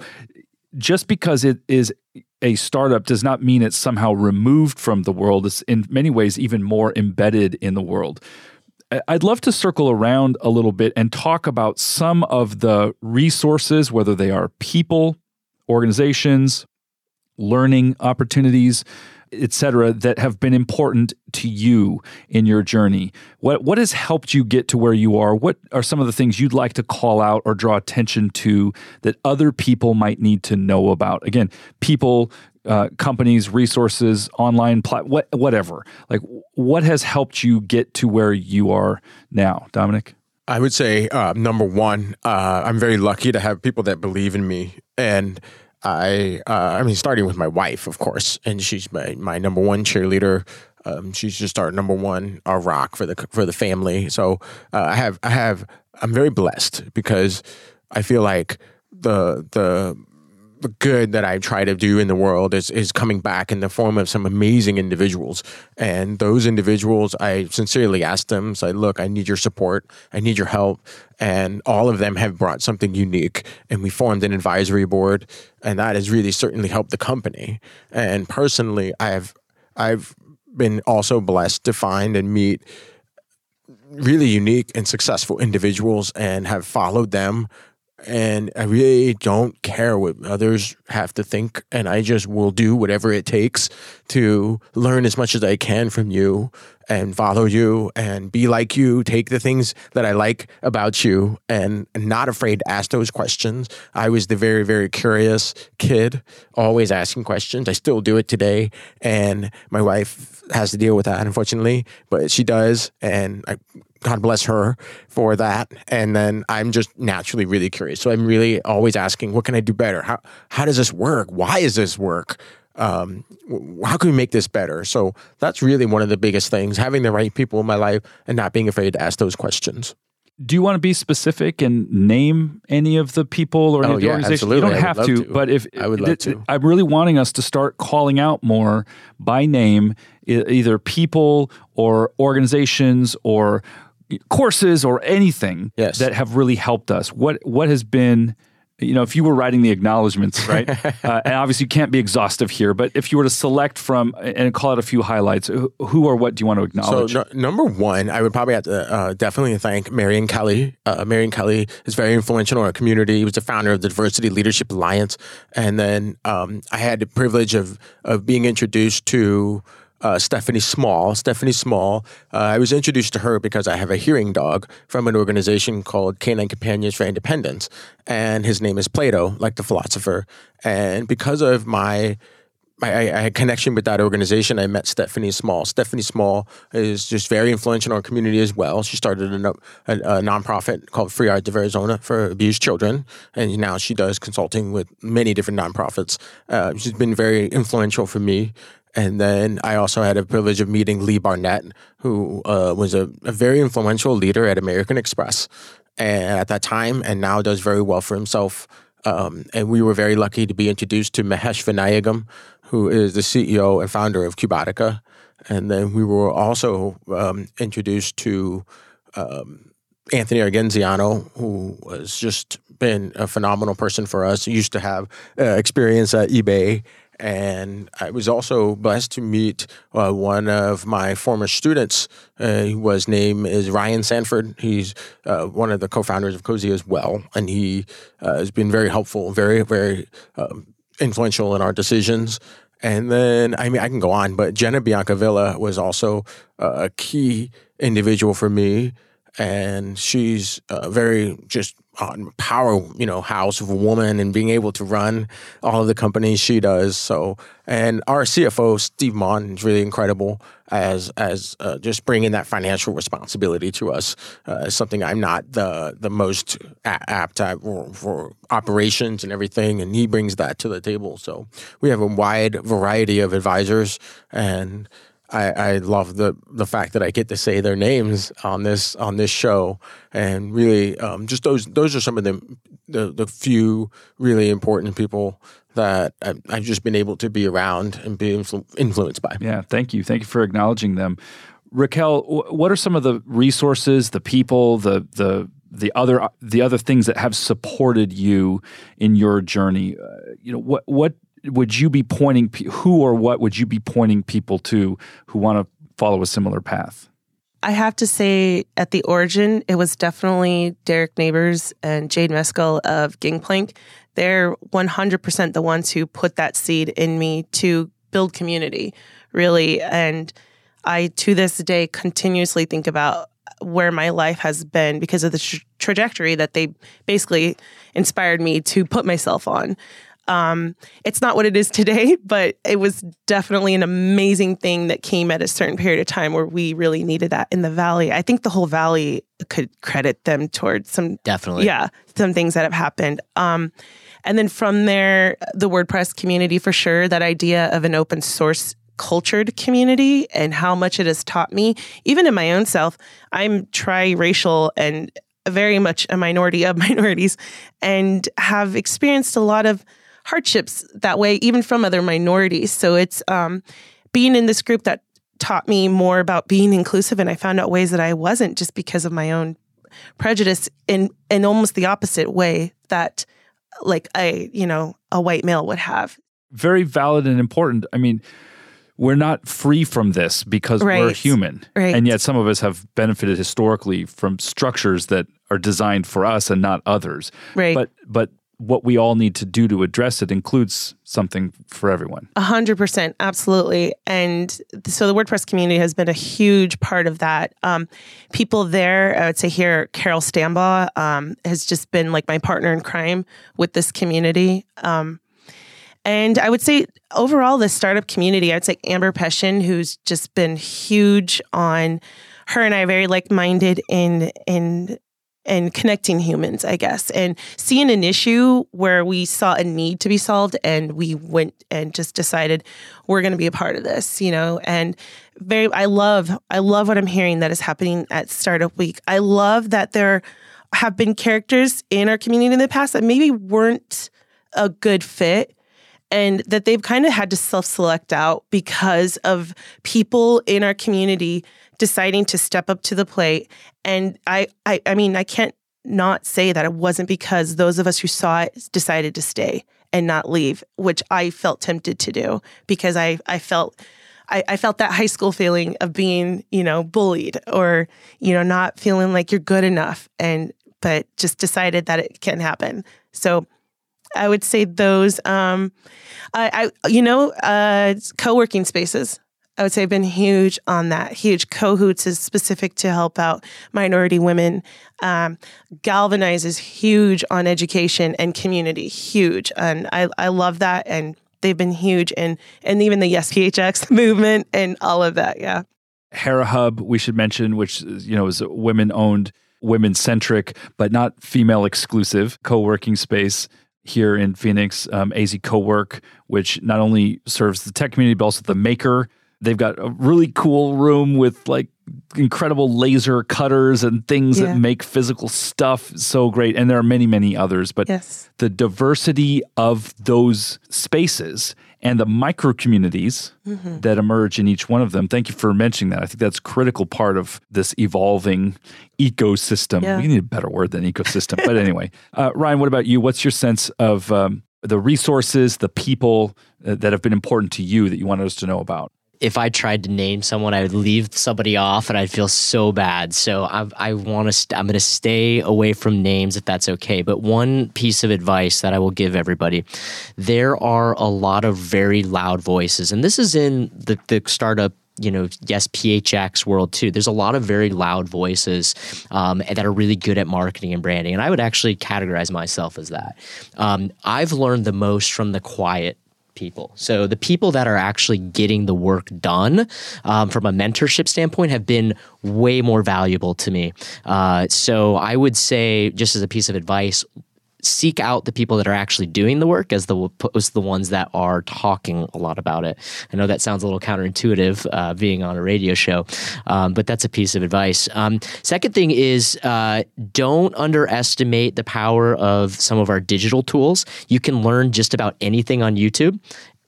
just because it is a startup does not mean it's somehow removed from the world. It's in many ways even more embedded in the world. I'd love to circle around a little bit and talk about some of the resources, whether they are people, organizations, learning opportunities, et cetera, that have been important to you in your journey? What, what has helped you get to where you are? What are some of the things you'd like to call out or draw attention to that other people might need to know about? Again, people, uh, companies, resources, online, plat- what, whatever. Like, what has helped you get to where you are now, Dominic? I would say uh, number one, uh, I'm very lucky to have people that believe in me, and I, uh, I mean, starting with my wife, of course, and she's my, my number one cheerleader. Um, she's just our number one our rock for the for the family. So uh, I have I have I'm very blessed because I feel like the the the good that I try to do in the world is is coming back in the form of some amazing individuals. And those individuals, I sincerely ask them, say, look, I need your support, I need your help. And all of them have brought something unique. And we formed an advisory board, and that has really certainly helped the company. And personally, I've I've been also blessed to find and meet really unique and successful individuals and have followed them and I really don't care what others have to think. And I just will do whatever it takes to learn as much as I can from you and follow you and be like you, take the things that I like about you and not afraid to ask those questions. I was the very, very curious kid, always asking questions. I still do it today. And my wife has to deal with that, unfortunately, but she does. And I God bless her for that. And then I'm just naturally really curious. So I'm really always asking, what can I do better? How how does this work? Why does this work? Um, how can we make this better? So that's really one of the biggest things: having the right people in my life and not being afraid to ask those questions. Do you want to be specific and name any of the people or any oh, of the yeah, organizations? You don't I have to, to, but if I would love it, to. I'm really wanting us to start calling out more by name, either people or organizations or courses or anything Yes. that have really helped us. What what has been you know, if you were writing the acknowledgments, right? uh, and obviously you can't be exhaustive here, but if you were to select from and call out a few highlights, who, or what do you want to acknowledge? So no, number one, I would probably have to uh, definitely thank Marion Kelly. Uh, Marion Kelly is very influential in our community. He was the founder of the Diversity Leadership Alliance, and then um, I had the privilege of of being introduced to. Uh, Stephanie Small. Stephanie Small. Uh, I was introduced to her because I have a hearing dog from an organization called Canine Companions for Independence, and his name is Plato, like the philosopher. And because of my I, I had connection with that organization. I met Stephanie Small. Stephanie Small is just very influential in our community as well. She started a, a, a nonprofit called Free Arts of Arizona for abused children, and now she does consulting with many different nonprofits. Uh, she's been very influential for me. And then I also had a privilege of meeting Lee Barnett, who uh, was a, a very influential leader at American Express at that time, and now does very well for himself. Um, and we were very lucky to be introduced to Mahesh Vinayagam, who is the CEO and founder of Cubatica. And then we were also um, introduced to um, Anthony Argenziano, who has just been a phenomenal person for us. He used to have uh, experience at eBay. And I was also blessed to meet uh, one of my former students. Uh, his name is Ryan Sanford. He's uh, one of the co-founders of Cozy as well, and he uh, has been very helpful, very, very um, influential in our decisions. And then, I mean, I can go on, but Jenna Biancavilla was also uh, a key individual for me, and she's uh, very just on power, you know, house of a woman and being able to run all of the companies she does. So, and our CFO Steve Mon is really incredible as as uh, just bringing that financial responsibility to us. Uh, something I'm not the the most apt at for, for operations and everything, and he brings that to the table. So we have a wide variety of advisors and. I, I love the the fact that I get to say their names on this on this show, and really, um, just those those are some of the, the the few really important people that I've, I've just been able to be around and be influ- influenced by. Yeah, thank you. Thank you for acknowledging them. Raquel, wh- what are some of the resources, the people, the the the other the other things that have supported you in your journey. Uh, you know, what what would you be pointing who or what would you be pointing people to who want to follow a similar path? I have to say, at the origin, it was definitely Derek Neighbors and Jade Meskill of Gangplank. They're 100% the ones who put that seed in me to build community, really. And I, to this day, continuously think about where my life has been because of the tra- trajectory that they basically inspired me to put myself on. Um, it's not what it is today, but it was definitely an amazing thing that came at a certain period of time where we really needed that in the valley. I think the whole valley could credit them towards some definitely, yeah, some things that have happened. Um, and then from there, the WordPress community for sure. That idea of an open source cultured community and how much it has taught me, even in my own self. I'm triracial and very much a minority of minorities and have experienced a lot of hardships that way, even from other minorities. So it's um, being in this group that taught me more about being inclusive, and I found out ways that I wasn't just because of my own prejudice in in almost the opposite way that like a you know a white male would have. Very valid and important. I mean we're not free from this because right. we're human. Right. And yet some of us have benefited historically from structures that are designed for us and not others. Right. But but what we all need to do to address it includes something for everyone. A hundred percent, absolutely. And so the WordPress community has been a huge part of that. Um, people there, I would say here, Carol Stambaugh um, has just been like my partner in crime with this community. Um, and I would say overall, the startup community, I'd say Amber Peshin, who's just been huge on her and I very like minded in in and connecting humans, I guess, and seeing an issue where we saw a need to be solved and we went and just decided we're going to be a part of this, you know, and very, I love, I love what I'm hearing that is happening at Startup Week. I love that there have been characters in our community in the past that maybe weren't a good fit and that they've kind of had to self select out because of people in our community deciding to step up to the plate. And I, I, I mean, I can't not say that it wasn't because those of us who saw it decided to stay and not leave, which I felt tempted to do because I, I felt. I, I felt that high school feeling of being, you know, bullied or, you know, not feeling like you're good enough and but just decided that it can happen. So I would say those. Um, I, I you know, uh, co-working spaces. I would say been huge on that. Huge. Cohoots is specific to help out minority women. Um, Galvanize is huge on education and community. Huge, and I I love that. And they've been huge, and and even the Yes PHX movement and all of that. Yeah. Hera Hub, we should mention, which you know is women owned, women centric, but not female exclusive co working space here in Phoenix, um, AZ Cowork, which not only serves the tech community, but also the maker. They've got a really cool room with like incredible laser cutters and things yeah. that make physical stuff so great. And there are many, many others. But yes. the diversity of those spaces and the micro communities mm-hmm. that emerge in each one of them. Thank you for mentioning that. I think that's a critical part of this evolving ecosystem. Yeah. We need a better word than ecosystem. but anyway, uh, Ryan, what about you? What's your sense of um, the resources, the people uh, that have been important to you that you wanted us to know about? If I tried to name someone, I would leave somebody off, and I'd feel so bad. So I, I want to. St- I'm going to stay away from names if that's okay. But one piece of advice that I will give everybody: there are a lot of very loud voices, and this is in the the startup you know, yes, PHX world too. There's a lot of very loud voices um, that are really good at marketing and branding. And I would actually categorize myself as that. Um, I've learned the most from the quiet people. So the people that are actually getting the work done um, from a mentorship standpoint have been way more valuable to me. Uh, so I would say, just as a piece of advice, seek out the people that are actually doing the work as the as the ones that are talking a lot about it. I know that sounds a little counterintuitive, uh, being on a radio show, um, but that's a piece of advice. Um, second thing is uh, don't underestimate the power of some of our digital tools. You can learn just about anything on YouTube,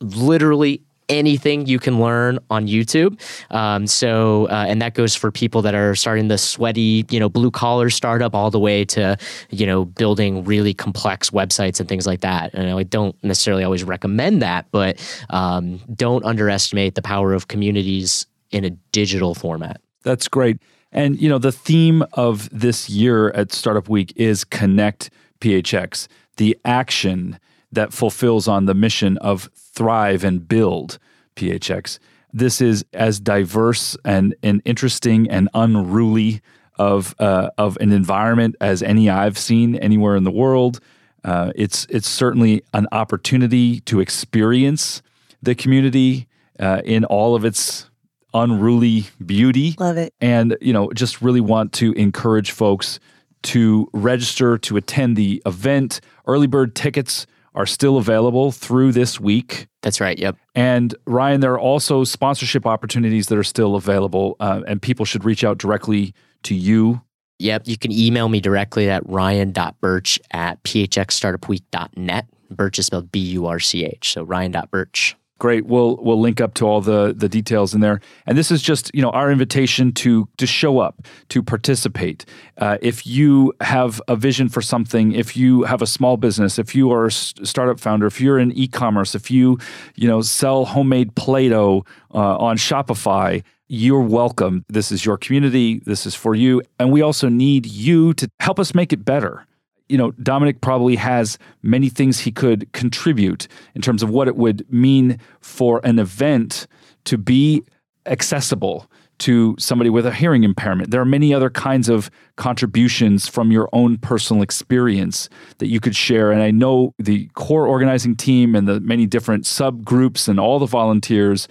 literally anything you can learn on YouTube. Um, so, uh, and that goes for people that are starting the sweaty, you know, blue collar startup all the way to, you know, building really complex websites and things like that. And I don't necessarily always recommend that, but um, don't underestimate the power of communities in a digital format. That's great. And you know, the theme of this year at Startup Week is connect PHX, the action that fulfills on the mission of thrive and build PHX. This is as diverse and, and interesting and unruly of uh, of an environment as any I've seen anywhere in the world. Uh, it's it's certainly an opportunity to experience the community uh, in all of its unruly beauty. Love it. And, you know, just really want to encourage folks to register to attend the event. Early bird tickets are still available through this week. That's right. Yep. And Ryan, there are also sponsorship opportunities that are still available, uh, and people should reach out directly to you. Yep. You can email me directly at ryan.burch at phxstartupweek.net. Burch is spelled B U R C H. So ryan.burch Great. We'll we'll link up to all the the details in there. And this is just you know our invitation to to show up, to participate. Uh, if you have a vision for something, if you have a small business, if you are a startup founder, if you're in e-commerce, if you you know sell homemade Play-Doh uh, on Shopify. You're welcome. This is your community. This is for you. And we also need you to help us make it better you know, Dominic probably has many things he could contribute in terms of what it would mean for an event to be accessible to somebody with a hearing impairment. There are many other kinds of contributions from your own personal experience that you could share. And I know the core organizing team and the many different subgroups and all the volunteers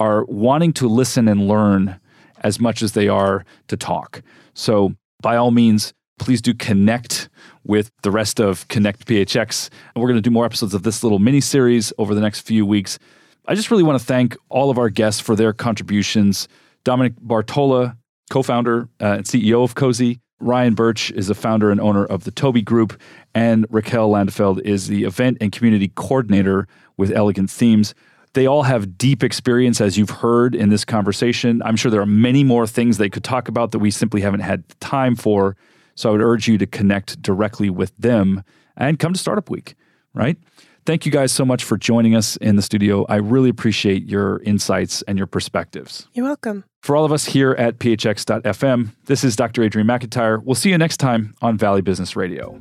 are wanting to listen and learn as much as they are to talk. So, by all means, please do connect with the rest of Connect PHX. And we're going to do more episodes of this little mini series over the next few weeks. I just really want to thank all of our guests for their contributions. Dominic Bartola, co founder uh, and CEO of Cozy. Ryan Burch is a founder and owner of the Toby Group. And Raquel Landefeld is the event and community coordinator with Elegant Themes. They all have deep experience, as you've heard in this conversation. I'm sure there are many more things they could talk about that we simply haven't had time for. So I would urge you to connect directly with them and come to Startup Week, right? Thank you guys so much for joining us in the studio. I really appreciate your insights and your perspectives. You're welcome. For all of us here at phx.fm, this is Dr. Adrian McIntyre. We'll see you next time on Valley Business Radio.